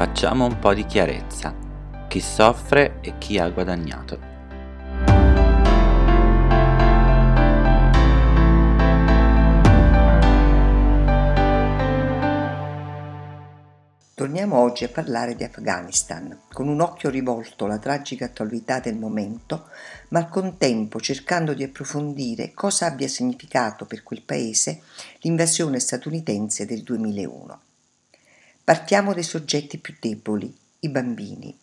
Facciamo un po' di chiarezza. Chi soffre e chi ha guadagnato. Torniamo oggi a parlare di Afghanistan, con un occhio rivolto alla tragica attualità del momento, ma al contempo cercando di approfondire cosa abbia significato per quel paese l'invasione statunitense del 2001. Partiamo dai soggetti più deboli, i bambini.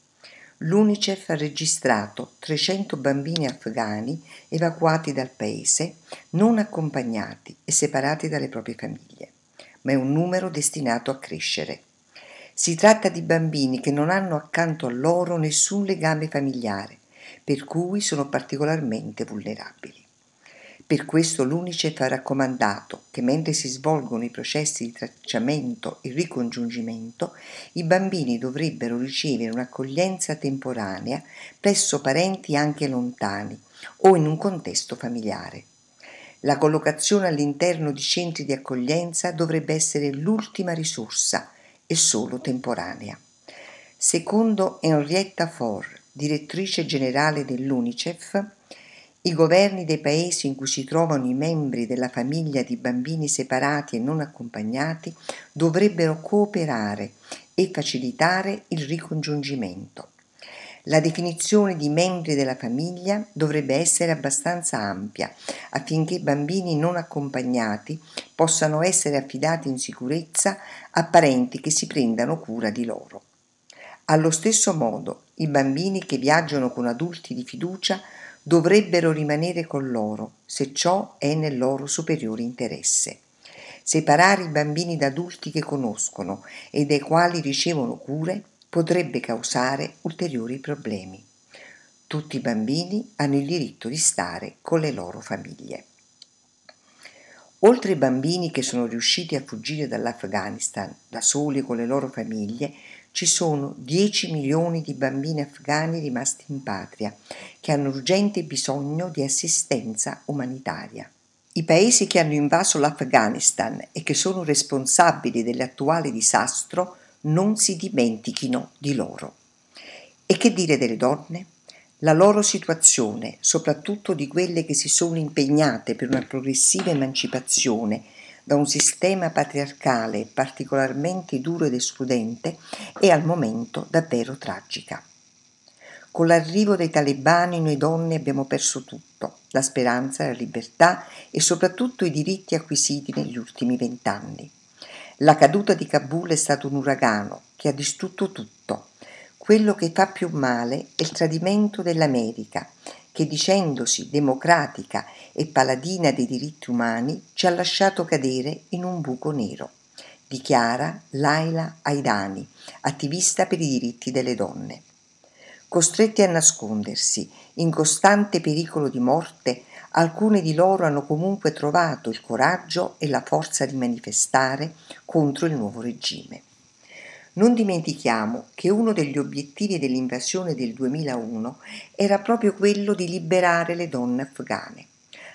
L'UNICEF ha registrato 300 bambini afghani evacuati dal paese, non accompagnati e separati dalle proprie famiglie, ma è un numero destinato a crescere. Si tratta di bambini che non hanno accanto a loro nessun legame familiare, per cui sono particolarmente vulnerabili. Per questo l'UNICEF ha raccomandato che mentre si svolgono i processi di tracciamento e ricongiungimento, i bambini dovrebbero ricevere un'accoglienza temporanea presso parenti anche lontani o in un contesto familiare. La collocazione all'interno di centri di accoglienza dovrebbe essere l'ultima risorsa e solo temporanea. Secondo Henrietta For, direttrice generale dell'UNICEF, i governi dei paesi in cui si trovano i membri della famiglia di bambini separati e non accompagnati dovrebbero cooperare e facilitare il ricongiungimento. La definizione di membri della famiglia dovrebbe essere abbastanza ampia affinché bambini non accompagnati possano essere affidati in sicurezza a parenti che si prendano cura di loro. Allo stesso modo, i bambini che viaggiano con adulti di fiducia dovrebbero rimanere con loro se ciò è nel loro superiore interesse. Separare i bambini da adulti che conoscono e dai quali ricevono cure potrebbe causare ulteriori problemi. Tutti i bambini hanno il diritto di stare con le loro famiglie. Oltre ai bambini che sono riusciti a fuggire dall'Afghanistan da soli con le loro famiglie, ci sono 10 milioni di bambini afghani rimasti in patria che hanno urgente bisogno di assistenza umanitaria. I paesi che hanno invaso l'Afghanistan e che sono responsabili dell'attuale disastro non si dimentichino di loro. E che dire delle donne? La loro situazione, soprattutto di quelle che si sono impegnate per una progressiva emancipazione da un sistema patriarcale particolarmente duro ed escludente, è al momento davvero tragica. Con l'arrivo dei talebani noi donne abbiamo perso tutto, la speranza, la libertà e soprattutto i diritti acquisiti negli ultimi vent'anni. La caduta di Kabul è stato un uragano che ha distrutto tutto. Quello che fa più male è il tradimento dell'America, che dicendosi democratica e paladina dei diritti umani ci ha lasciato cadere in un buco nero, dichiara Laila Aidani, attivista per i diritti delle donne. Costretti a nascondersi, in costante pericolo di morte, alcune di loro hanno comunque trovato il coraggio e la forza di manifestare contro il nuovo regime. Non dimentichiamo che uno degli obiettivi dell'invasione del 2001 era proprio quello di liberare le donne afghane.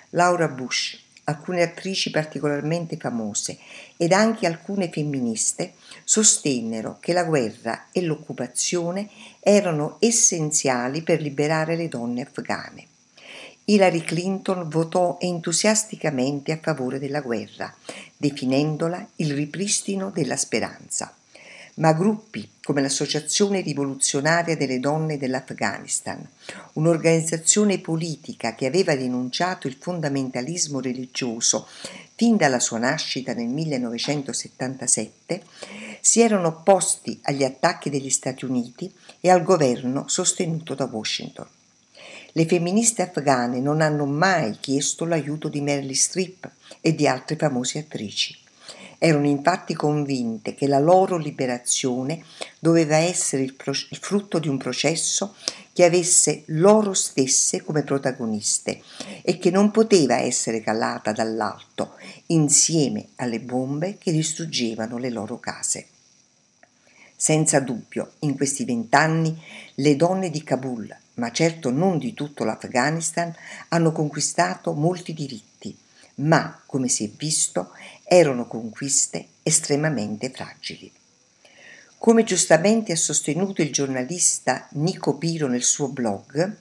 Laura Bush, alcune attrici particolarmente famose ed anche alcune femministe sostennero che la guerra e l'occupazione erano essenziali per liberare le donne afghane. Hillary Clinton votò entusiasticamente a favore della guerra, definendola il ripristino della speranza. Ma gruppi come l'Associazione Rivoluzionaria delle Donne dell'Afghanistan, un'organizzazione politica che aveva denunciato il fondamentalismo religioso fin dalla sua nascita nel 1977, si erano opposti agli attacchi degli Stati Uniti e al governo sostenuto da Washington. Le femministe afghane non hanno mai chiesto l'aiuto di Meryl Streep e di altre famose attrici. Erano infatti convinte che la loro liberazione doveva essere il, pro- il frutto di un processo che avesse loro stesse come protagoniste e che non poteva essere calata dall'alto insieme alle bombe che distruggevano le loro case. Senza dubbio, in questi vent'anni le donne di Kabul, ma certo non di tutto l'Afghanistan, hanno conquistato molti diritti, ma, come si è visto, erano conquiste estremamente fragili. Come giustamente ha sostenuto il giornalista Nico Piro nel suo blog,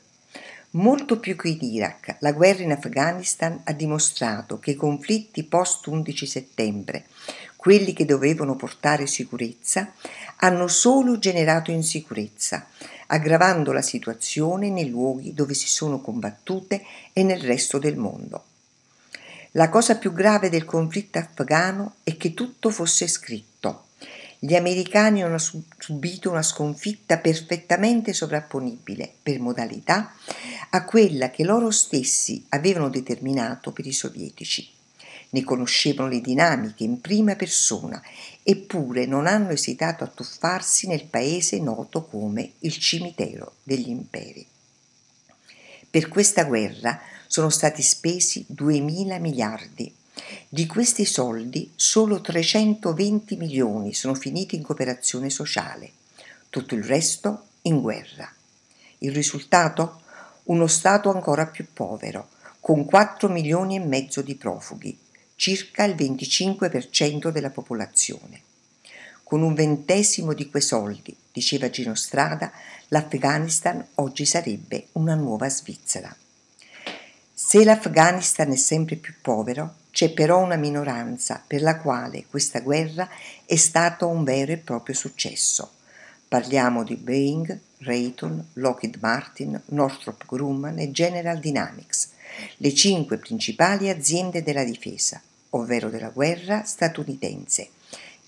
molto più che in Iraq, la guerra in Afghanistan ha dimostrato che i conflitti post 11 settembre, quelli che dovevano portare sicurezza, hanno solo generato insicurezza, aggravando la situazione nei luoghi dove si sono combattute e nel resto del mondo. La cosa più grave del conflitto afghano è che tutto fosse scritto gli americani hanno subito una sconfitta perfettamente sovrapponibile per modalità a quella che loro stessi avevano determinato per i sovietici. Ne conoscevano le dinamiche in prima persona, eppure non hanno esitato a tuffarsi nel paese noto come il cimitero degli imperi. Per questa guerra sono stati spesi 2.000 miliardi di questi soldi solo 320 milioni sono finiti in cooperazione sociale, tutto il resto in guerra. Il risultato? Uno Stato ancora più povero, con 4 milioni e mezzo di profughi, circa il 25% della popolazione. Con un ventesimo di quei soldi, diceva Gino Strada, l'Afghanistan oggi sarebbe una nuova Svizzera. Se l'Afghanistan è sempre più povero, c'è però una minoranza per la quale questa guerra è stato un vero e proprio successo. Parliamo di Boeing, Raytheon, Lockheed Martin, Northrop Grumman e General Dynamics, le cinque principali aziende della difesa, ovvero della guerra statunitense,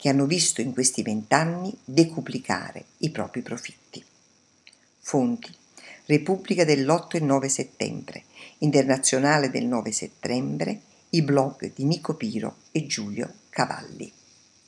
che hanno visto in questi vent'anni decuplicare i propri profitti. Fonti Repubblica dell'8 e 9 settembre, Internazionale del 9 settembre, i blog di Nico Piro e Giulio Cavalli.